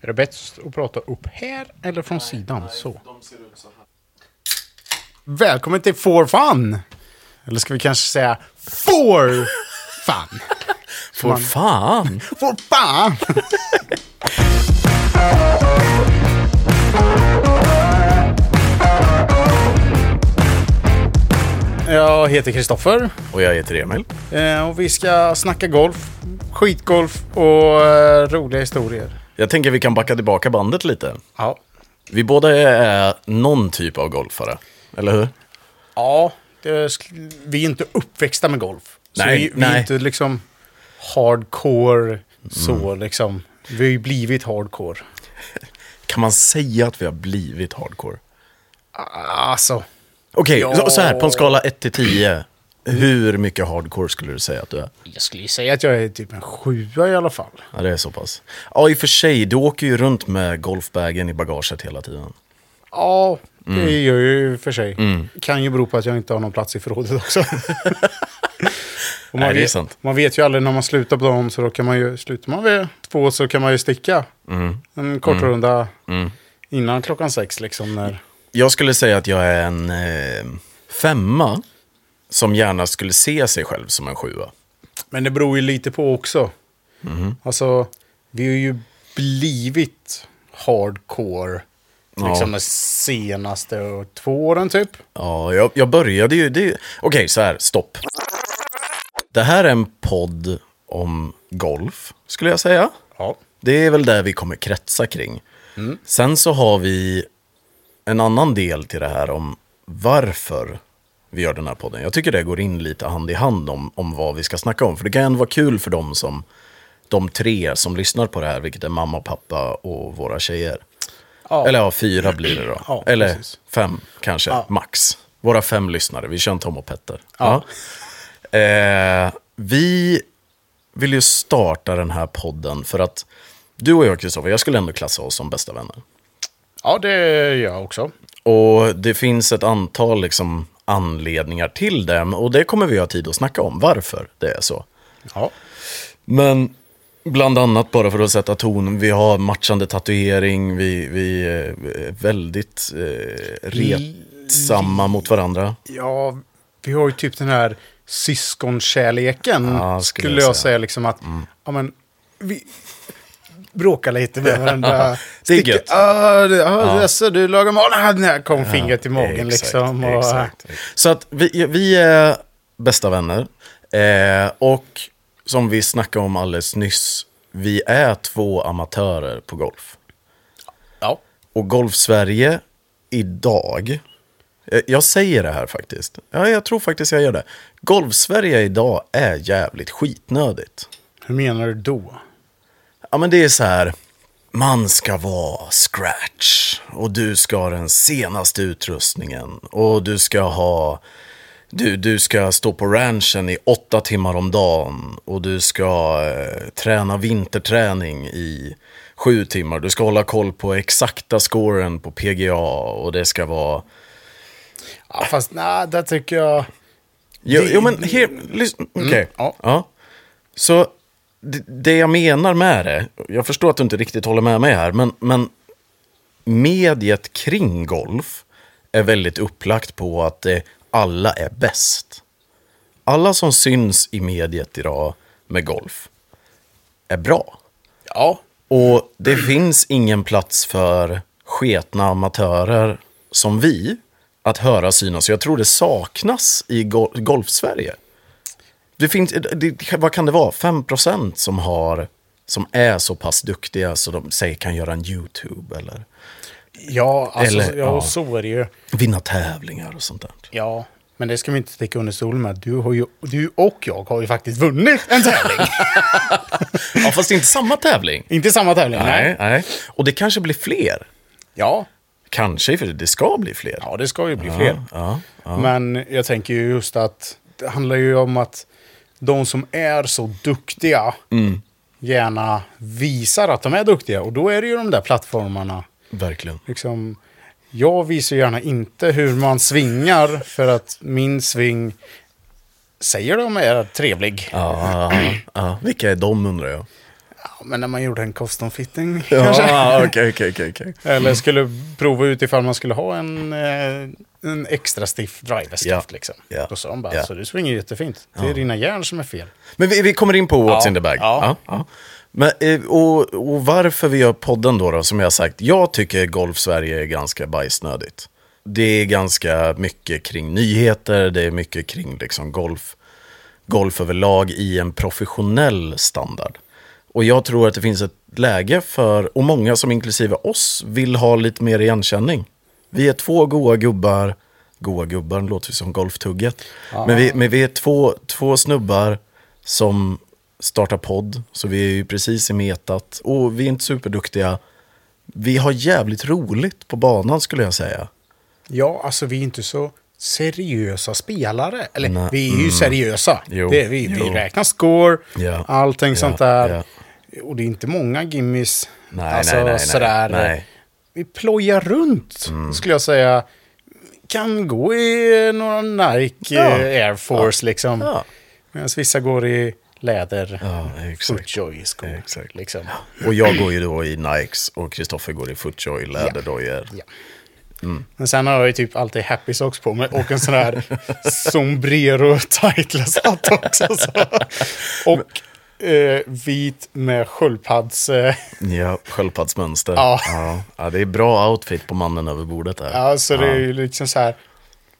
Är det bäst att prata upp här eller från sidan? så. De ser ut så här. Välkommen till For Fun! Eller ska vi kanske säga For Fun? För fan! For Fun! Jag heter Kristoffer Och jag heter Emil. eh, och vi ska snacka golf, skitgolf och eh, roliga historier. Jag tänker vi kan backa tillbaka bandet lite. Ja. Vi båda är någon typ av golfare, eller hur? Ja, sk- vi är inte uppväxta med golf. Så Nej, vi, vi nej. är inte liksom hardcore så liksom. Vi har ju blivit hardcore. Kan man säga att vi har blivit hardcore? Alltså, Okej, Ja. så, så här på en skala 1 till 10. Hur mycket hardcore skulle du säga att du är? jag skulle ju säga att jag är typ en sjua i alla fall. Ja, det är så pass. Ja, i och för sig, du åker ju runt med golfbagen i bagaget hela tiden. Ja, det Mm. gör jag ju för sig. Kan ju bero på att jag inte har någon plats i förrådet också. Man, Nej, vet, man vet ju aldrig när man slutar på dem så då kan man ju, slutar man vid två så kan man ju sticka Mm. en kort runda innan klockan sex liksom. När, Jag skulle säga att jag är en eh, femma som gärna skulle se sig själv som en sjua. Men det beror ju lite på också. Mhm. Alltså, vi har ju blivit hardcore. Liksom Ja. de senaste två åren typ. Ja, jag, jag började ju... det- Okej, så här, stopp. Det här är en podd om golf, skulle jag säga. Ja. Det är väl där vi kommer kretsa kring. Sen så har vi en annan del till det här om varför vi gör den här podden. Jag tycker det går in lite hand i hand om, om vad vi ska snacka om. För det kan ändå vara kul för dem som, de tre som lyssnar på det här, vilket är mamma, pappa och våra tjejer. Ja. Eller ja, fyra blir det då. Ja, Eller precis. fem kanske, Ja. max. Våra fem lyssnare, vi kör en Tom och Petter. Ja. Eh, vi vill ju starta den här podden för att du och jag, Kristoffer, jag skulle ändå klassa oss som bästa vänner. ja, det gör jag också. Och det finns ett antal liksom, anledningar till det, och det kommer vi ha tid att snacka om, varför det är så. Ja. Men bland annat bara för att sätta ton, vi har matchande tatuering, vi, vi är väldigt eh, retsamma mot varandra. ja, vi har ju typ den här syskonkärleken. Ja, skulle skulle jag, jag säga liksom att, ja men, vi bråkar lite med varandra. Det är gött. Ah, det- ah, jaså, du lagar mat? Ah, När kom fingret i magen Exakt, liksom. Och, exakt. Så att vi, vi är bästa vänner. Eh, och som vi snackade om alldeles nyss, vi är två amatörer på golf. Ja. Och Golf-Sverige idag, eh, jag säger det här faktiskt, ja, jag tror faktiskt jag gör det. Golf-Sverige idag är jävligt skitnödigt. Hur menar du då? Ja men det är så här, man ska vara scratch och du ska ha den senaste utrustningen och du ska ha, du, du ska stå på ranchen i åtta timmar om dagen och du ska eh, träna vinterträning i sju timmar. Du ska hålla koll på exakta scoren på PGA och det ska vara... Ja, fast nej, där tycker jag... Jo, Det- jo men här, lyssna, okej. ja. ja. Så det, jag menar med det, jag förstår att du inte riktigt håller med mig här, men, men mediet kring golf är väldigt upplagt på att eh, alla är bäst. Alla som syns i mediet idag med golf är bra. Ja. Och det finns ingen plats för sketna amatörer som vi att höra synas. Jag tror det saknas i go- golf-Sverige. Det finns, det, vad kan det vara, 5% som har som är så pass duktiga så de säger kan göra en YouTube eller Ja, alltså, Eller, ja, ja. så är det ju. vinna tävlingar och sånt där. Ja, men det ska vi inte sticka under stol med. Du, har ju, du och jag har ju faktiskt vunnit en tävling. Ja, fast inte samma tävling. inte samma tävling, Nej, nej. Och det kanske blir fler. Ja, Kanske, för det ska bli fler. ja, det ska ju bli fler. Ja, ja. Men jag tänker ju just att det handlar ju om att de som är så duktiga Mm. gärna visar att de är duktiga. Och då är det ju de där plattformarna. Verkligen. Liksom, jag visar gärna inte hur man svingar för att min sving säger de är trevlig. Ja, ja, ja. Vilka är de undrar jag? Men när man gjorde en custom fitting kanske. Ja, okej, okej, okej, okej. Eller skulle prova ut ifall man skulle ha en, eh, en extra stiff driverskaft Ja. liksom. Ja. Då sa de bara, Ja. så du springer jättefint. Det är dina järn som är fel. Men vi, vi kommer in på What's Ja, in the bag. ja. ja. Men, eh, och, och varför vi gör podden då, då, som jag sagt. Jag tycker Golf-Sverige är ganska bajsnödigt. Det är ganska mycket kring nyheter, det är mycket kring liksom golf, golf överlag i en professionell standard. Och jag tror att det finns ett läge för, och många som inklusive oss vill ha lite mer igenkänning. Vi är två goa gubbar, goa gubbar låter som golftugget. Men, vi, men vi är två, två snubbar som startar podd, så vi är ju precis i metat. Och vi är inte superduktiga. Vi har jävligt roligt på banan skulle jag säga. Ja, alltså vi är inte så seriösa spelare. Eller Nej, vi är ju seriösa. Jo, det vi. Vi jo. räknar score, Ja, allting ja, sånt där. ja. Och det är inte många gimmis. Nej, alltså, nej, nej, sådär. nej. Vi plojar runt, Mm. skulle jag säga. Kan gå i några Nike Ja. Air Force liksom. Ja. Medan vissa går i läder. Ja. Footjoy-skor. Exakt. Liksom. Och jag går ju då i Nikes och Kristoffer går i Footjoy läderdojor. Ja. Men sen har jag ju typ alltid happy socks på mig och en sån här sombrero tightless hatt också. Så. Och eh, vit med sköldpadds... Eh, Ja, sköldpaddsmönster. Ja. Ja. ja, det är bra outfit på mannen över bordet här. ja, så det är ju liksom så här...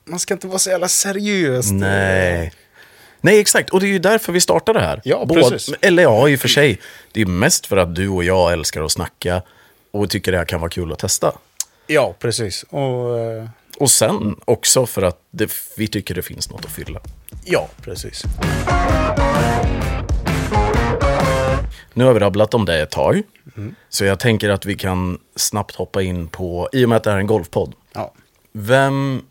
Man ska inte vara så jävla seriös. Nej. Nej, exakt. Och det är ju därför vi startar det här. Ja, Både- precis. Eller ja, i och för sig. Det är mest för att du och jag älskar att snacka och tycker det här kan vara kul att testa. Ja, precis. Och... Eh, Och sen också för att det, vi tycker det finns något att fylla. ja, precis. Nu har vi rabblat om det ett tag. Så jag tänker att vi kan snabbt hoppa in på, i och med att det här är en golfpodd. Ja. Vem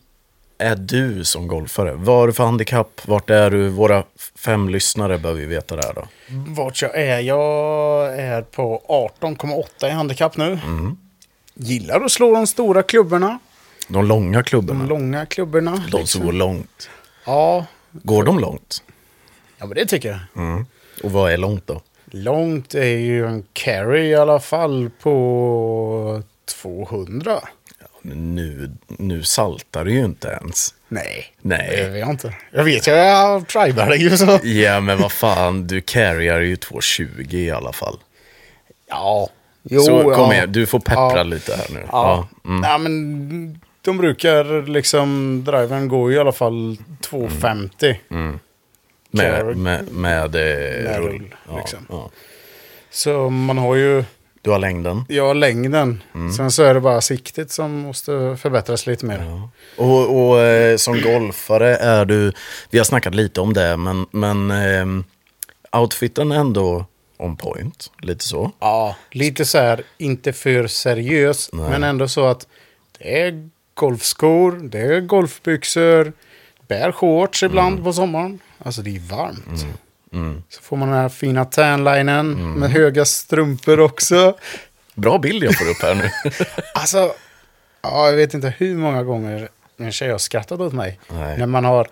är du som golfare? Vad har du för handikapp? Vart är du? Våra fem lyssnare behöver vi veta det här då. Vart jag är? Jag är på 18,8 i handikapp nu. Gillar att slå de stora klubborna. De långa klubborna. De långa klubborna. De som liksom. går långt. Ja, Går de långt? ja, men det tycker jag. Mm. Och vad är långt då? Långt är ju en carry i alla fall på 200. Nu, nu saltar du ju inte ens. Nej, Nej. det vet jag inte. Jag vet ju, jag tribar ju så. Ja, men vad fan, du carryar ju 2,20 i alla fall. Ja, jo, Så kom ja. igen, du får peppra Ja. lite här nu. Ja, mm. ja men de brukar liksom, driven går ju i alla fall 250. Med, carry. Med, med, eh, Med rull. Ja, liksom. ja. Så man har ju, Du har längden. ja längden. Mm. Sen så är det bara siktet som måste förbättras lite mer. Och, och eh, som golfare är du, vi har snackat lite om det, men, men eh, outfiten är ändå on point. Lite så. Ja, lite så här, inte för seriös, men ändå så att det är golfskor, det är golfbyxor, bär shorts ibland Mm. på sommaren. Alltså det är varmt. Så får man den här fina tanlinen Mm. med höga strumpor också. Bra bild jag får upp här nu. Alltså, ja, jag vet inte hur många gånger en tjej har skrattat åt mig. Nej. När man har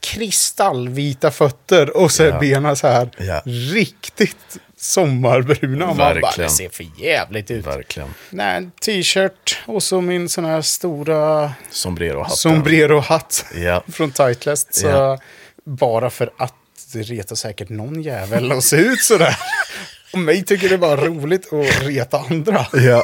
kristallvita fötter och så är Ja. benen så här Ja. riktigt sommarbruna. Och Man bara, det ser för jävligt ut. Verkligen. Nej, en t-shirt och så min sån här stora sombrero-hatt Ja. från Titleist. Så. Bara för att det retar säkert någon jävel att se ut sådär. Och mig tycker det är bara roligt att reta andra. Ja.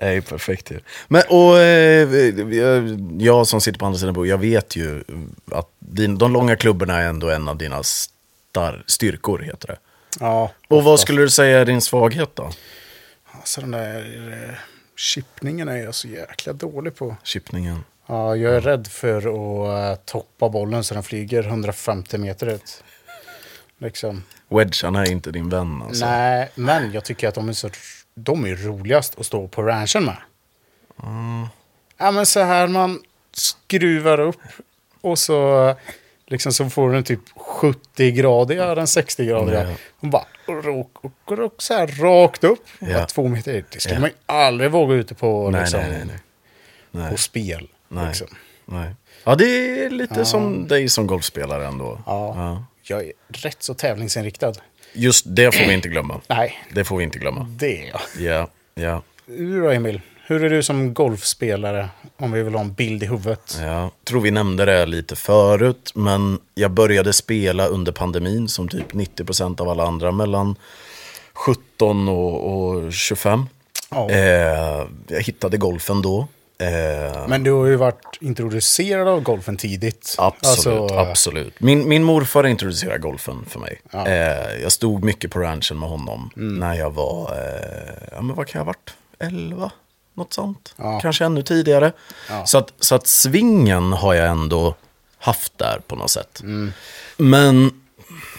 Nej, perfekt ju. Men, och eh, jag- jag som sitter på andra sidan bordet, jag vet ju att din, de långa klubborna är ändå en av dina star, styrkor, heter det. Ja, Och vad skulle du säga är din svaghet då? alltså den där eh, chippningen är jag så jäkla dålig på. Chippningen. Ja, jag är rädd för att eh, toppa bollen så den flyger 150 meter ut. Liksom. Wedgarna är inte din vän alltså. Nej, men jag tycker att de är så de är roligast att stå på ranchen med. Ja, men så här man skruvar upp och så liksom så får den typ 70-gradiga, den 60-gradiga. Ja. Och bara går upp så här rakt upp. Ja. Två meter. Det skulle Ja. man ju aldrig våga ute på, Nej, liksom, nej. Nej. på spel. Nej. Liksom. Nej. Ja, det är lite som dig som golfspelare ändå. Ja. Jag är rätt så tävlingsinriktad. Just det får vi inte glömma. Nej, Det får vi inte glömma. det är jag. Ja, ja. Du då Emil? Hur är du som golfspelare? Om vi vill ha en bild i huvudet. Jag tror vi nämnde det lite förut, men jag började spela under pandemin som typ 90% av alla andra mellan 17 och, och 25. Ja. Eh, jag hittade golfen då. Eh, Men du har ju varit introducerad av golfen tidigt. Absolut, Alltså, absolut. Min, min morfar introducerade golfen för mig. Ja. Mm. Eh, jag stod mycket på ranchen med honom när jag var, eh, ja men vad kan jag ha varit? 11? Något sånt. Ja. Kanske ännu tidigare. Ja. Så, att, så att svingen har jag ändå haft där på något sätt. Mm. Men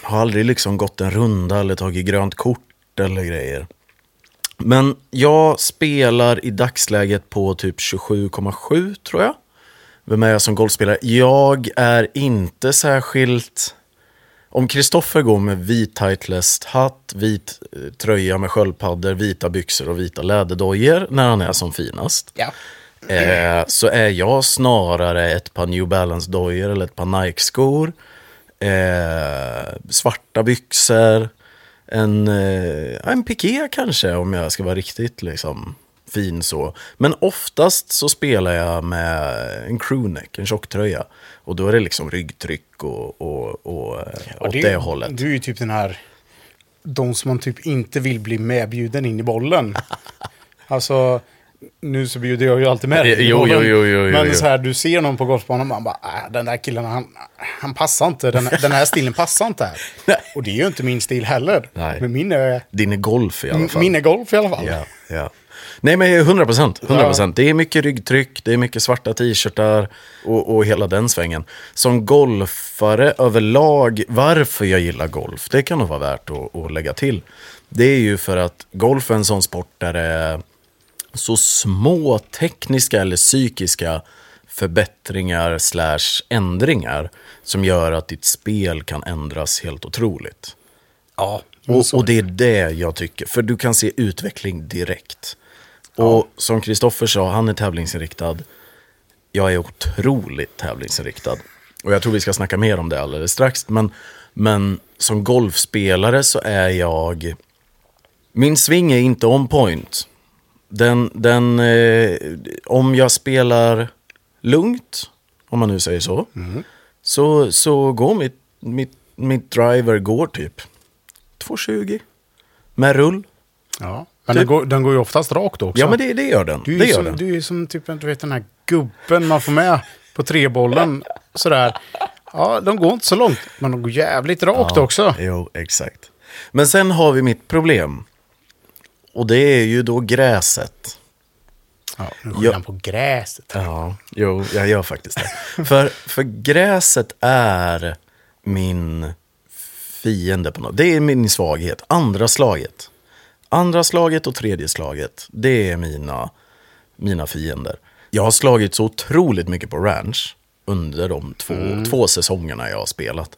har aldrig liksom gått en runda eller tagit grönt kort eller grejer. Men jag spelar i dagsläget på typ 27,7 tror jag. Vem är jag som golfspelare? Jag är inte särskilt... Om Kristoffer går med vit Titleist hatt, vit eh, tröja med sköldpaddor, vita byxor och vita läderdojor när han är som finast. Ja. Eh, så är jag snarare ett par New Balance-dojor eller ett par Nike-skor. Eh, svarta byxor. En, eh, en piké kanske om jag ska vara riktigt liksom, fin så. Men oftast så spelar jag med en crewneck, en tjocktröja. Och då är det liksom ryggtryck och, och, och eh, åt det, hållet. Du är ju typ den här... De som man typ inte vill bli medbjuden in i bollen. alltså, nu så bjuder jag ju alltid med dig i Jo, jo, jo, jo, Men så här, du ser någon på golfbanan och man bara, äh, den där killen, han, han passar inte. Den, den här stilen passar inte här. Och det är ju inte min stil heller. Nej. Men min är, Din är golf i alla fall. min är golf i alla fall. Ja, ja. Nej men 100 procent. 100 procent. Det är mycket ryggtryck, det är mycket svarta t-shirtar och, och hela den svängen. Som golfare överlag, varför jag gillar golf, det kan nog vara värt att, att lägga till. Det är ju för att golf är en sån sport där det så små tekniska eller psykiska förbättringar slash ändringar som gör att ditt spel kan ändras helt otroligt. Ja, Och, och det är det jag tycker, för du kan se utveckling direkt. Och som Kristoffer sa, han är tävlingsinriktad. Jag är otroligt tävlingsinriktad. Och jag tror vi ska snacka mer om det alldeles strax. Men, men som golfspelare så är jag... Min sving är inte on point. Den, den, eh, om jag spelar lugnt, om man nu säger så, så, så går mitt, mitt, mitt driver går typ 2,20 med rull. Ja. Men Typ. den, går, den går ju oftast rakt också. Ja, men det, det gör den. Du är, det gör som, den. du är som typ, du vet den här gubben man får med på trebollen. Sådär. Ja, de går inte så långt, men de går jävligt rakt också. Jo, exakt. Men sen har vi mitt problem. Och det är ju då gräset. Ja, nu han på gräset. Ja, jo, jag gör faktiskt det. för, för gräset är min fiende på något. Det är min svaghet. Andra slaget. Andra slaget och tredje slaget. Det är mina, mina fiender. Jag har slagit så otroligt mycket på ranch under de två, två säsongerna jag har spelat.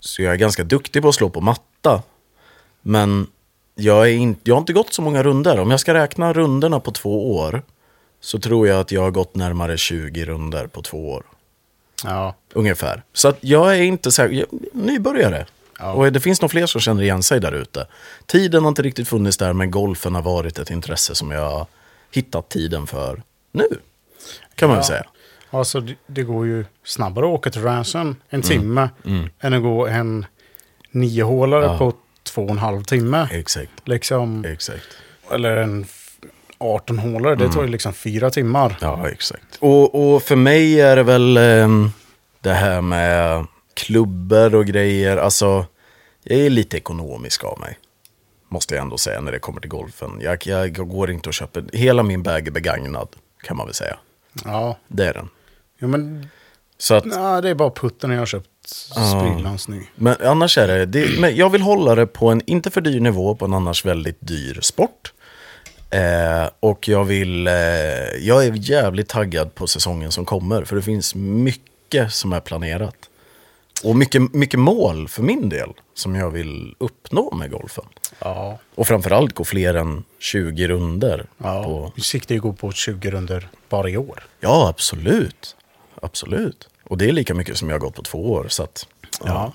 Så jag är ganska duktig på att slå på matta. Men jag, är in, jag har inte gått så många runder. Om jag ska räkna runderna på två år så tror jag att jag har gått närmare 20 runder på två år. Ja. Ungefär. Så att jag är inte så här, jag, nybörjare. Ja. Och det finns nog fler som känner igen sig där ute. Tiden har inte riktigt funnits där, men golfen har varit ett intresse som jag hittat tiden för nu. Kan man väl säga. Alltså, det, det går ju snabbare att åka till ranchen Mm. en timme än att gå en niohålare Ja. på två och en halv timme. Exakt. Liksom, Exakt. eller en 18-hålare, det tar ju liksom fyra timmar. Mm. Ja, exakt. Och, och för mig är det väl ehm, det här med klubbor och grejer. Alltså, jag är lite ekonomisk av mig. Måste jag ändå säga när det kommer till golfen. Jag, jag går inte och köper, hela min bag är begagnad kan man väl säga. Ja, Det är den. jo, men Så att, nej, det är bara putten jag har köpt sprillans ny. men annars är det, det men jag vill hålla det på en inte för dyr nivå på en annars väldigt dyr sport. Eh, och jag vill, eh, jag är jävligt taggad på säsongen som kommer. För det finns mycket som är planerat. Och mycket, mycket mål för min del som jag vill uppnå med golfen. Ja. Och framförallt gå fler än 20 runder. Ja, På, vi siktar ju gå på 20 runder bara i år. ja, absolut. Absolut. Och det är lika mycket som jag har gått på två år. Så att, Ja.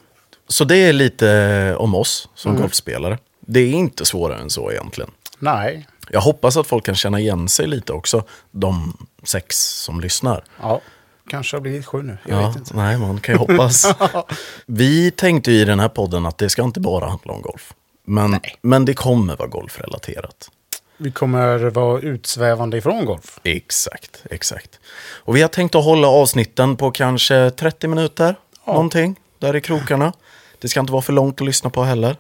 så det är lite om oss som golfspelare. Det är inte svårare än så egentligen. Nej. Jag hoppas att folk kan känna igen sig lite också, de sex som lyssnar. Ja. Kanske har blivit sju nu. Jag Ja, vet inte. nej, man kan ju hoppas. Vi tänkte i den här podden att det ska inte bara handla om golf. Men, men det kommer vara golfrelaterat. Vi kommer vara utsvävande ifrån golf. Exakt, exakt. Och vi har tänkt att hålla avsnitten på kanske 30 minuter, någonting, där i krokarna. Det ska inte vara för långt att lyssna på heller.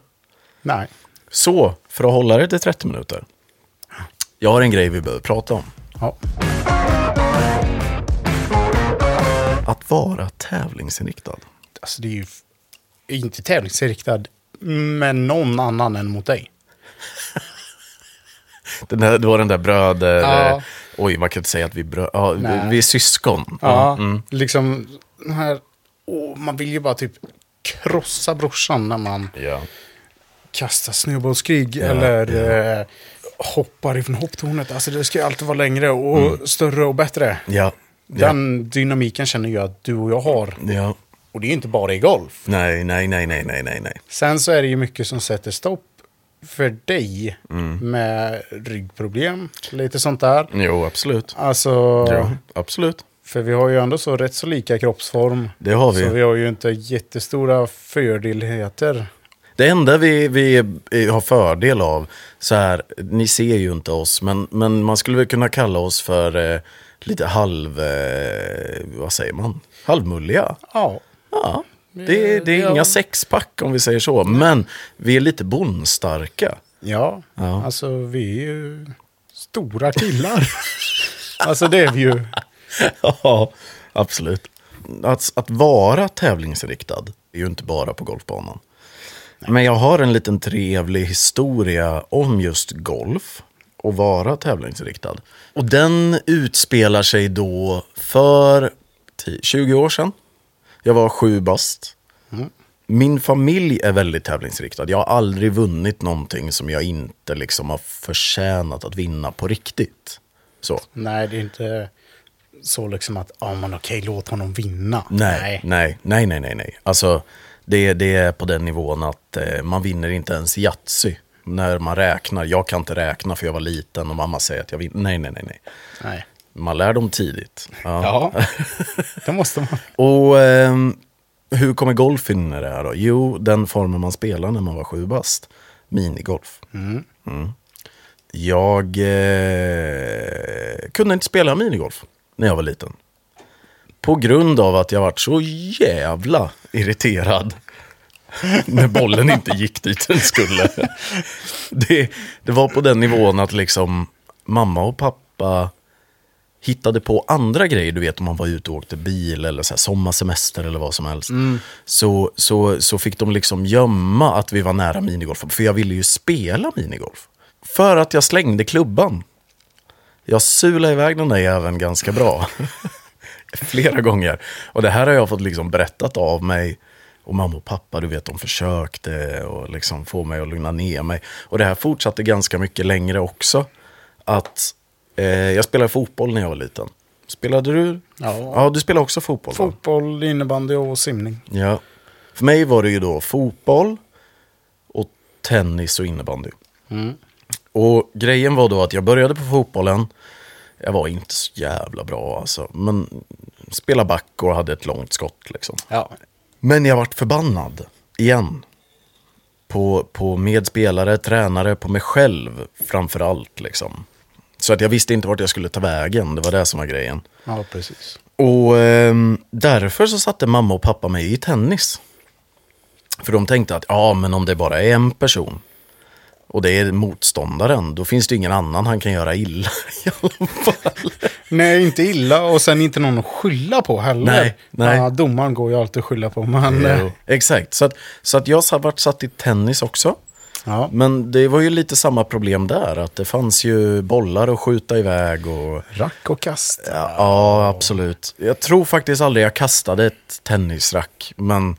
Nej. Så, för att hålla det till 30 minuter. Jag har en grej vi behöver prata om. Ja. Att vara tävlingsinriktad. Alltså det är ju inte tävlingsinriktad, men någon annan än mot dig. Den där, det var den där bröder... Ja. Oj, man kan inte säga att vi, brö, ja, vi, vi är syskon. Ja, Mm. liksom den här... Åh, man vill ju bara typ krossa brorsan när man ja. kastar snöbollskrig eller Eh, hoppar ifrån hopptornet. Alltså det ska ju alltid vara längre och större och bättre. Ja. Ja. Den dynamiken känner jag att du och jag har. ja. Och det är ju inte bara i golf. Nej, nej, nej, nej, nej, nej, nej. Sen så är det ju mycket som sätter stopp för dig Mm. med ryggproblem, lite sånt där. Jo, absolut. Alltså, Ja, absolut. för vi har ju ändå så rätt så lika kroppsform. Det har vi. Så vi har ju inte jättestora fördeligheter. Det enda vi, vi har fördel av, så här, ni ser ju inte oss, men, men man skulle väl kunna kalla oss för eh, lite halv, eh, vad säger man, halvmulliga. Ja, Ja, det, det är Ja. inga sexpack om vi säger så, men vi är lite bondstarka. ja. Ja. alltså vi är ju stora killar. alltså det är vi ju. Ja, absolut. Att, att vara tävlingsinriktad är ju inte bara på golfbanan. Men jag har en liten trevlig historia om just golf och vara tävlingsinriktad. Och den utspelar sig då för 10, 20 år sedan. Jag var sju bast. Min familj är väldigt tävlingsinriktad. Jag har aldrig vunnit någonting som jag inte liksom har förtjänat att vinna på riktigt. Så. Nej, det är inte så liksom att, ja men okej, låt honom vinna. Nej, nej, nej, nej, nej, nej. Alltså, det, det är på den nivån att eh, man vinner inte ens Yatzy. När man räknar, jag kan inte räkna för jag var liten och mamma säger att jag vinner. Nej, nej, nej, nej. nej. Man lär dem tidigt. Ja. Ja, det måste man. Och ehm, hur kommer golf in i det här då? Jo, den formen man spelar när man var sju bast. Minigolf. Mm. Jag eh, kunde inte spela minigolf när jag var liten. På grund av att jag varit så jävla irriterad när bollen inte gick dit den skulle. Det, det var på den nivån att liksom mamma och pappa hittade på andra grejer, du vet om man var ute och åkte bil eller så här, sommarsemester eller vad som helst. Så, så, så fick de liksom gömma att vi var nära minigolf, för jag ville ju spela minigolf. För att jag slängde klubban. Jag sulade iväg den där jäveln ganska bra. Flera gånger. Och det här har jag fått liksom berättat av mig. Och mamma och pappa, du vet, de försökte och liksom få mig att lugna ner mig. Och det här fortsatte ganska mycket längre också. Att jag spelade fotboll när jag var liten. Spelade du? Ja. Ja, du spelade också fotboll va? Fotboll, innebandy och simning. Ja. För mig var det ju då fotboll och tennis och innebandy. Och grejen var då att jag började på fotbollen. Jag var inte så jävla bra alltså. Men spelade back och hade ett långt skott liksom. Ja. Men jag vart förbannad. Igen. På, på medspelare, tränare, på mig själv framför allt liksom. Så att jag visste inte vart jag skulle ta vägen. Det var det som var grejen. Ja, precis. Och ehm, därför så satte mamma och pappa mig i tennis. För de tänkte att ja, men om det bara är en person och det är motståndaren, då finns det ingen annan han kan göra illa i alla fall. Nej, inte illa och sen inte någon att skylla på heller. Nej, nej. Ja, domaren går ju alltid att skylla på, men... Jo, eh, Exakt, så att, så att jag har varit satt i tennis också. Ja. Men det var ju lite samma problem där, att det fanns ju bollar att skjuta iväg och... Rack och kast. Ja, ja, absolut. Jag tror faktiskt aldrig jag kastade ett tennisrack, men,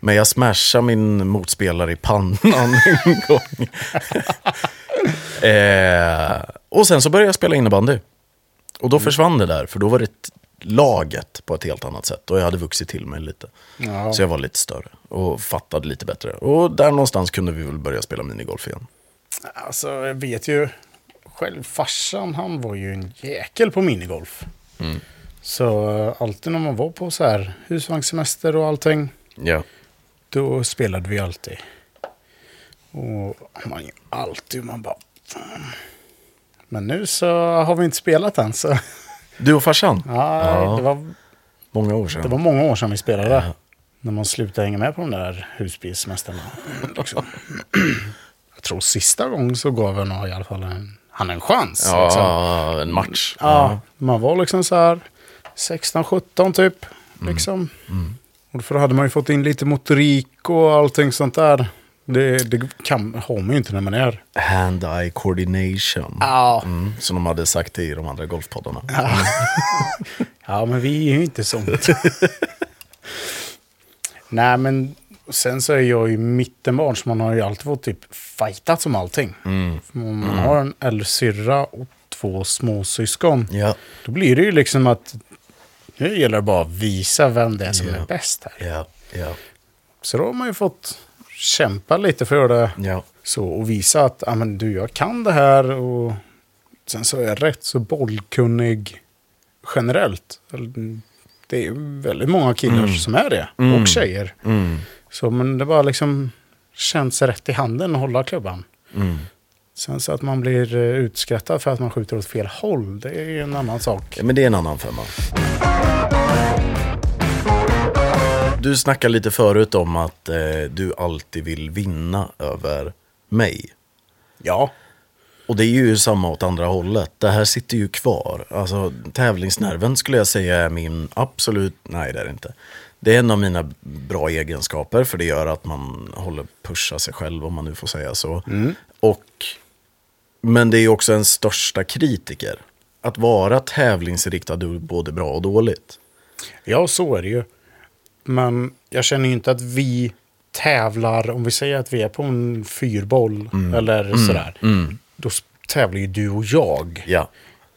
men jag smashade min motspelare i pannan en gång. eh, och sen så började jag spela innebandy. Och då försvann det där, för då var det laget på ett helt annat sätt. Och jag hade vuxit till mig lite. Ja. Så jag var lite större och fattade lite bättre. Och där någonstans kunde vi väl börja spela minigolf igen. Alltså, jag vet ju. Själv farsan, han var ju en jäkel på minigolf. Mm. Så eh, alltid när man var på så här husvagnssemester och allting. Ja. Då spelade vi alltid. Och man alltid, man bara... Men nu så har vi inte spelat än så. Du och farsan? Ja, Det, var, Många år sedan. det var många år sedan vi spelade. När man slutade hänga med på de där husbilssemestrarna. Liksom. Jag tror sista gången så gav jag nog i alla fall en, han en chans. Ja, Liksom. en match. Ja, man var liksom så här 16-17 typ. Mm. Liksom. Och för då hade man ju fått in lite motorik och allting sånt där. Det, det kan, har man ju inte när man är... Hand-eye coordination. Ja. Mm, som de hade sagt i de andra golfpoddarna. Ja, men vi är ju inte sånt. Nej, men sen så är jag ju mittenbarn så man har ju alltid fått typ fightat som allting. Mm. Om man har en äldre syrra och två småsyskon. Ja. Då blir det ju liksom att nu gäller det bara att visa vem det är som Ja. är bäst här. Ja, ja, Så då har man ju fått kämpa lite för det ja. så och visa att ah, men du, jag kan det här och sen så är jag rätt så bollkunnig generellt. Det är väldigt många killar som är det Mm. och tjejer. Mm. Så men det bara liksom känns rätt i handen att hålla klubban. Mm. Sen så att man blir eh, utskrattad för att man skjuter åt fel håll, det är en annan sak. Ja, men det är en annan femma. Du snackade lite förut om att eh, du alltid vill vinna över mig. Ja, Och det är ju samma åt andra hållet. Det här sitter ju kvar. Alltså tävlingsnerven skulle jag säga är min absolut, nej det är det inte. Det är en av mina bra egenskaper för det gör att man håller pusha sig själv om man nu får säga så. Och, men det är ju också en största kritiker. Att vara tävlingsinriktad är både bra och dåligt. Ja, så är det ju. Men jag känner ju inte att vi tävlar, om vi säger att vi är på en fyrboll eller sådär. Då s- tävlar ju du och jag. Ja,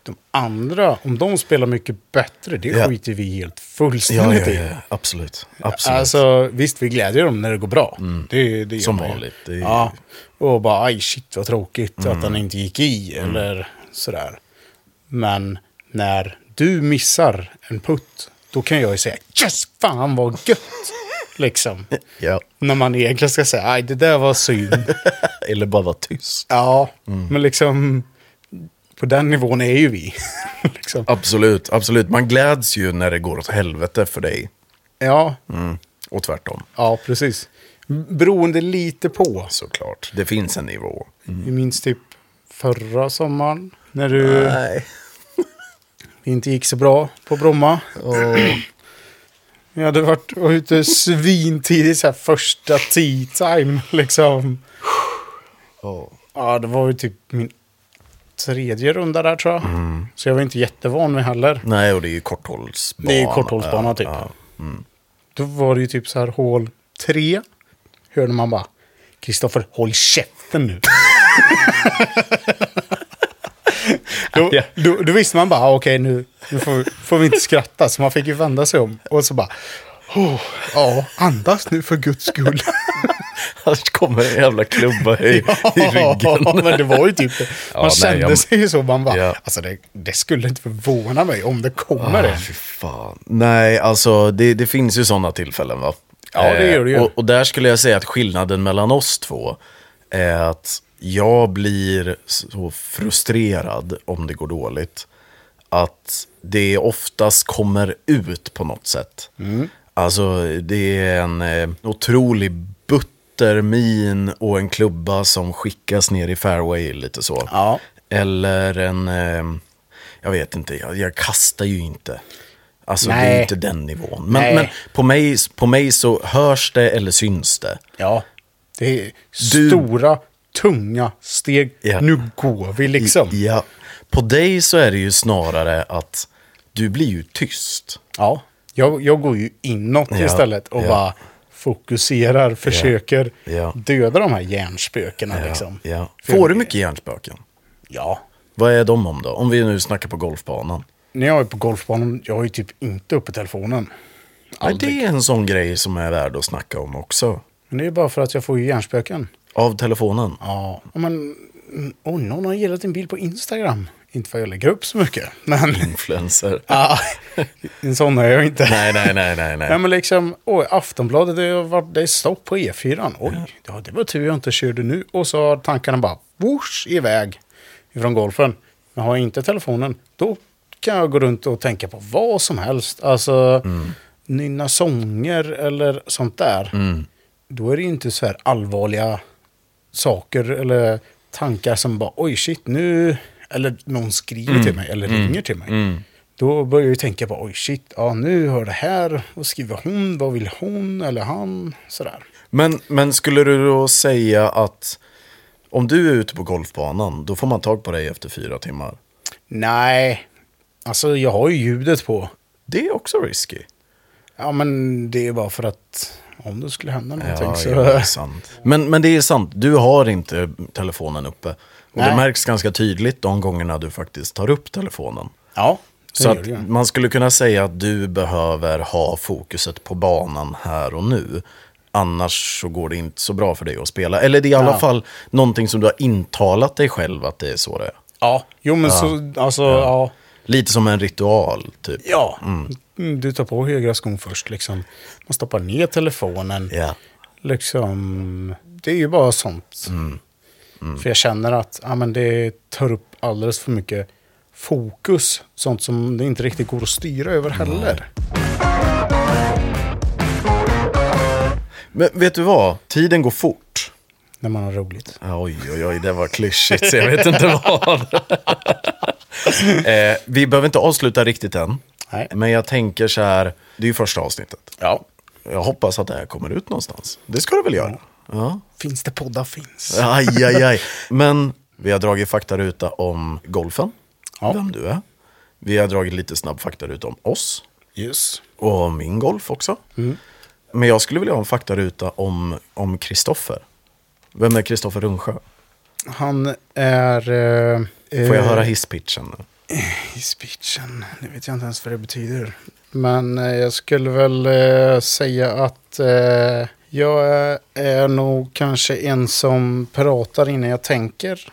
De andra, om de spelar mycket bättre, det Ja. skiter vi helt ja, fullständigt ja, i. ja absolut. absolut. Alltså, visst, vi glädjer dem när det går bra. Det, det gör Som vanligt, det är- Ja, och bara, aj shit vad tråkigt att Mm. den inte gick i, eller sådär. Men när du missar en putt, då kan jag ju säga, yes, fan vad gött! Liksom. ja. När man egentligen ska säga, aj det där var synd. Eller bara vara tyst. ja, Mm. men liksom, på den nivån är ju vi. liksom. Absolut, absolut. Man gläds ju när det går åt helvete för dig. Ja, Mm. Och tvärtom. ja, precis. Beroende lite på. Såklart. Det finns en nivå. Vi minns typ förra sommaren när du Nej. Inte gick så bra på Bromma. Och vi hade varit ute svintidigt, så här första tea time liksom. Ja, det var ju typ min tredje runda där tror jag. Så jag var inte jättevan med heller. Nej, och det är ju korthållsbana. Det är ju korthållsbana Ja, typ. ja. Då var det ju typ så här hål tre. Hörde man bara. Kristoffer, håll käften nu. då, då, då visste man bara, ah, okej nu, nu får, får vi inte skratta. Så man fick ju vända sig om. Och så bara, oh, ja, andas nu för guds skull. Annars kommer en jävla klubba i, i ryggen. Ja, men det var ju typ det. Man Ja, nej, kände jag- sig ju så. Man bara, Ja. alltså det, det skulle inte förvåna mig om det kommer Ah, en. fan. Nej, alltså det, det finns ju sådana tillfällen va? Ja, det gör det ju. och, och där skulle jag säga att skillnaden mellan oss två är att jag blir så frustrerad om det går dåligt. Att det oftast kommer ut på något sätt. Mm. Alltså det är en eh, otrolig buttermin och en klubba som skickas ner i fairway lite så. Ja. Eller en, eh, jag vet inte, jag, jag kastar ju inte. Alltså det är Nej. inte den nivån. Men, Nej. men på, mig, på mig så hörs det eller syns det. Ja, det är Du- stora, tunga steg. Ja. Nu går vi liksom. Ja. På dig så är det ju snarare att du blir ju tyst. Ja, jag, jag går ju inåt Ja, istället och ja. bara fokuserar, försöker Ja. döda de här hjärnspökena liksom. Får du mycket hjärnspöken? Ja. Vad är de om då? Om vi nu snackar på golfbanan. när jag är på golfbanan, jag har ju typ inte uppe telefonen. Nej, det är en sån grej som är värd att snacka om också. Men det är bara för att jag får ju hjärnspöken. Av telefonen. Ja. Men, oj, någon har gillat en bild på Instagram. Inte för att jag lägger upp så mycket, men... Influencer. ja, en sån är jag inte. nej, nej, nej, nej, Ja, nej. men liksom, oj, Aftonbladet, det, har varit, det är stopp på E4. Oj, ja, det var tur jag inte körde nu. Och så har tankarna bara whoosh iväg ifrån golfen. Men har jag inte telefonen, då kan jag gå runt och tänka på vad som helst. Alltså, nynna sånger eller sånt där. Mm. Då är det inte så här allvarliga saker eller tankar som bara oj shit nu. Eller någon skriver till mig eller ringer till mig. Mm. Då börjar jag ju tänka på, oj shit, ja nu hör det här. Vad skriver hon? Vad vill hon eller han? Sådär. Men, men skulle du då säga att om du är ute på golfbanan, då får man tag på dig efter fyra timmar? Nej, alltså jag har ju ljudet på. Det är också risky. Ja, men det är bara för att om det skulle hända någonting Ja, så... ja, det är sant. Men, men det är sant, du har inte telefonen uppe. Och det Nej. märks ganska tydligt de gångerna du faktiskt tar upp telefonen. Ja, det Så gör att det man skulle kunna säga att du behöver ha fokuset på banan här och nu. Annars så går det inte så bra för dig att spela. Eller det är i alla Ja. fall någonting som du har intalat dig själv att det är så det är. Ja, jo men så, alltså, ja. Lite som en ritual, typ. Ja, Mm, du tar på högra skon först liksom. Man stoppar ner telefonen. Ja. Liksom, det är ju bara sånt. För jag känner att ja, men det tar upp alldeles för mycket fokus. Sånt som det inte riktigt går att styra över heller. Men vet du vad? Tiden går fort. När man har roligt. Oj, oj, oj, det var klyschigt så jag vet inte vad. eh, vi behöver inte avsluta riktigt än. Nej. Men jag tänker så här, det är ju första avsnittet. Ja. Jag hoppas att det här kommer ut någonstans. Det ska det väl göra? Ja. Finns det poddar finns. Aj, aj, aj. Men vi har dragit faktaruta om golfen, Ja. vem du är. Vi har dragit lite snabb faktaruta om oss Yes. och om min golf också. Men jag skulle vilja ha en faktaruta om om Kristoffer. Vem är Kristoffer Rungsjö? Han är... Eh, Får jag höra hisspitchen speechen, det vet jag inte ens vad det betyder. Men eh, jag skulle väl eh, säga att eh, jag är, är nog kanske en som pratar innan jag tänker.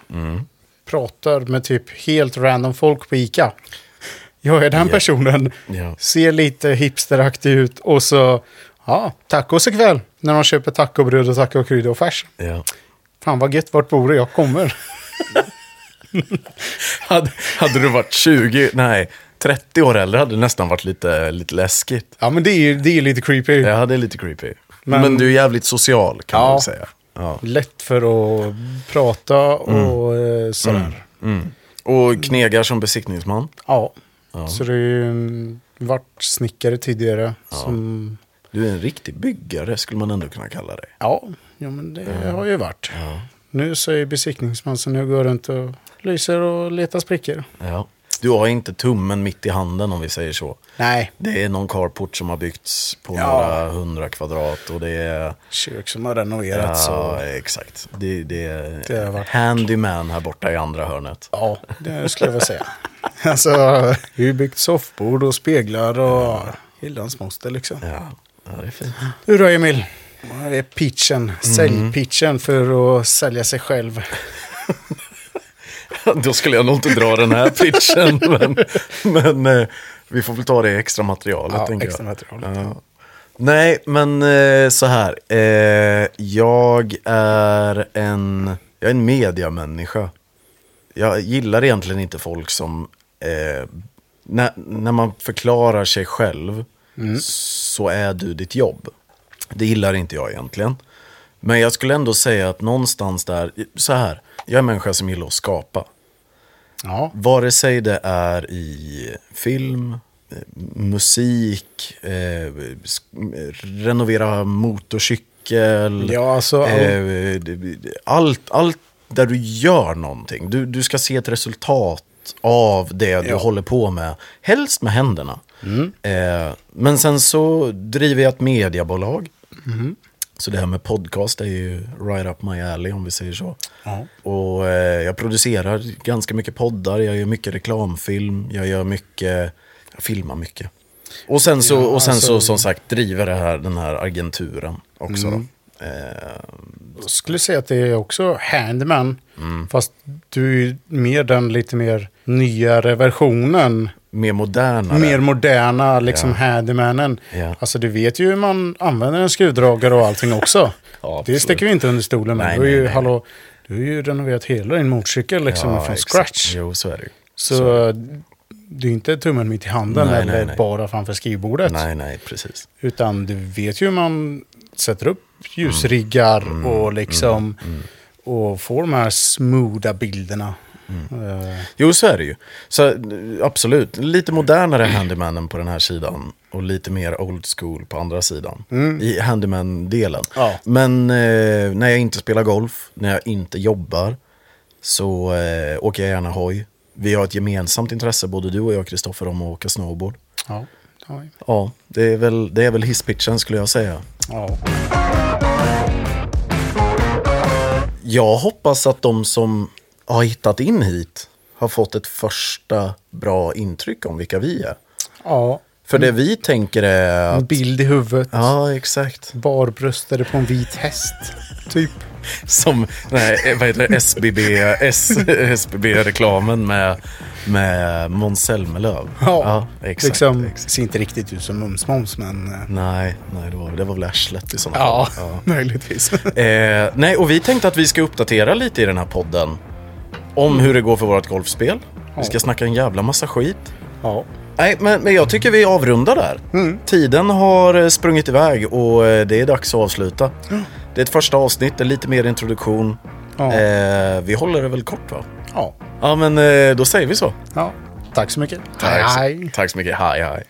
Pratar med typ helt random folk på Ica. Jag är den Ja. personen. Ja. Ser lite hipsteraktig ut och så, ja, tacos ikväll. När de köper tacobröd och tacokrydda och färs. Ja. Fan vad gött, vart bor du? Jag kommer. Hade, hade du varit 20, nej, 30 år äldre hade det nästan varit lite, lite läskigt. Ja men det är ju det är lite creepy. Ja, det är lite creepy. Men, Men- du är jävligt social kan man Ja. väl säga. Ja. Lätt för att prata och eh, sådär. Mm. Och knegar som besiktningsman. Ja. Så det är ju varit snickare tidigare. Som, Du är en riktig byggare skulle man ändå kunna kalla dig. ja, ja, men det har ju varit. Nu så är jag besiktningsman så nu går jag runt och lyser och letar sprickor. Ja. Du har inte tummen mitt i handen om vi säger så. Nej, Det är någon carport som har byggts på Ja. några hundra kvadrat och det är... kök som har renoverats. Ja, och, exakt. Det, det är Det har varit- handyman här borta i andra hörnet. ja, det skulle jag väl säga. alltså, vi har byggt soffbord och speglar och hyllans moster liksom. Ja, ja det är fint. Du då Emil? Vad är pitchen? Säljpitchen för att sälja sig själv. Då skulle jag nog inte dra den här pitchen. men men eh, vi får väl ta det i extra materialet. Ja, tänker extra jag. materialet. Ja. Nej, men eh, så här. Eh, jag är en, jag är en mediamänniska. Jag gillar egentligen inte folk som, eh, när, när man förklarar sig själv så är du ditt jobb. Det gillar inte jag egentligen. Men jag skulle ändå säga att någonstans där, så här, jag är en människa som gillar att skapa. Ja, Vare sig det är i film, eh, musik, eh, renovera motorcykel. ja alltså. all- eh, allt, allt där du gör någonting. Du, du ska se ett resultat av det du Ja. håller på med. Helst med händerna. Mm. Eh, men sen så driver jag ett mediebolag. Så det här med podcast är ju right up my alley om vi säger så. Ja. Och eh, jag producerar ganska mycket poddar, jag gör mycket reklamfilm, jag gör mycket, jag filmar mycket. Och sen så, Ja, och sen så alltså- som sagt driver det här, den här agenturen också Mm. då. Eh, Jag skulle säga att det är också Handman. Mm. Fast du är mer den lite mer nyare versionen. Mer modernare. Mer moderna liksom Ja. Handymanen. Ja. Alltså du vet ju hur man använder en skruvdragare och allting också. Ja, det sticker vi inte under stolen med. Nej, du, har ju, nej, nej. hallå, du har ju renoverat hela din motorcykel liksom Ja, från exakt. scratch. Jo, så är det ju. Så det är inte tummen mitt i handen Nej, eller bara framför skrivbordet. Nej, nej, precis. Utan du vet ju hur man sätter upp ljusriggar Mm. och liksom och får de här smootha bilderna. Mm. Eh, Jo, så är det ju. Så absolut, lite modernare handymanen på den här sidan och lite mer old school på andra sidan. I handyman-delen. Ja. Men eh, när jag inte spelar golf, när jag inte jobbar, så eh, åker jag gärna hoj. Vi har ett gemensamt intresse, både du och jag, Kristoffer, om att åka snowboard. ja, ja, Ja, det är väl, det är väl hisspitchen skulle jag säga. ja. Jag hoppas att de som har hittat in hit har fått ett första bra intryck om vilka vi är. ja. För det vi tänker är En att... bild i huvudet. Ja, exakt. Barbröstade på en vit häst. Typ. Som, nej, vad heter det, SBB, S, SBB-reklamen med, med Måns Zelmerlöw. Ja, exakt. liksom, exakt. ser inte riktigt ut som Mums-Mums, men... eh, Nej, nej det, var, det var väl arslet i sådana Ja, fall. möjligtvis. Eh, nej, och vi tänkte att vi ska uppdatera lite i den här podden. Om hur det går för vårt golfspel. Vi ska snacka en jävla massa skit. ja. Nej, men, men jag tycker vi avrundar där. Tiden har eh, sprungit iväg och eh, det är dags att avsluta. Det är ett första avsnitt, det är lite mer introduktion. Ja. Eh, vi håller det väl kort va? ja. Ja, men eh, då säger vi så. ja. Tack så mycket. Tack Hej. Tack så mycket. Hej, hej.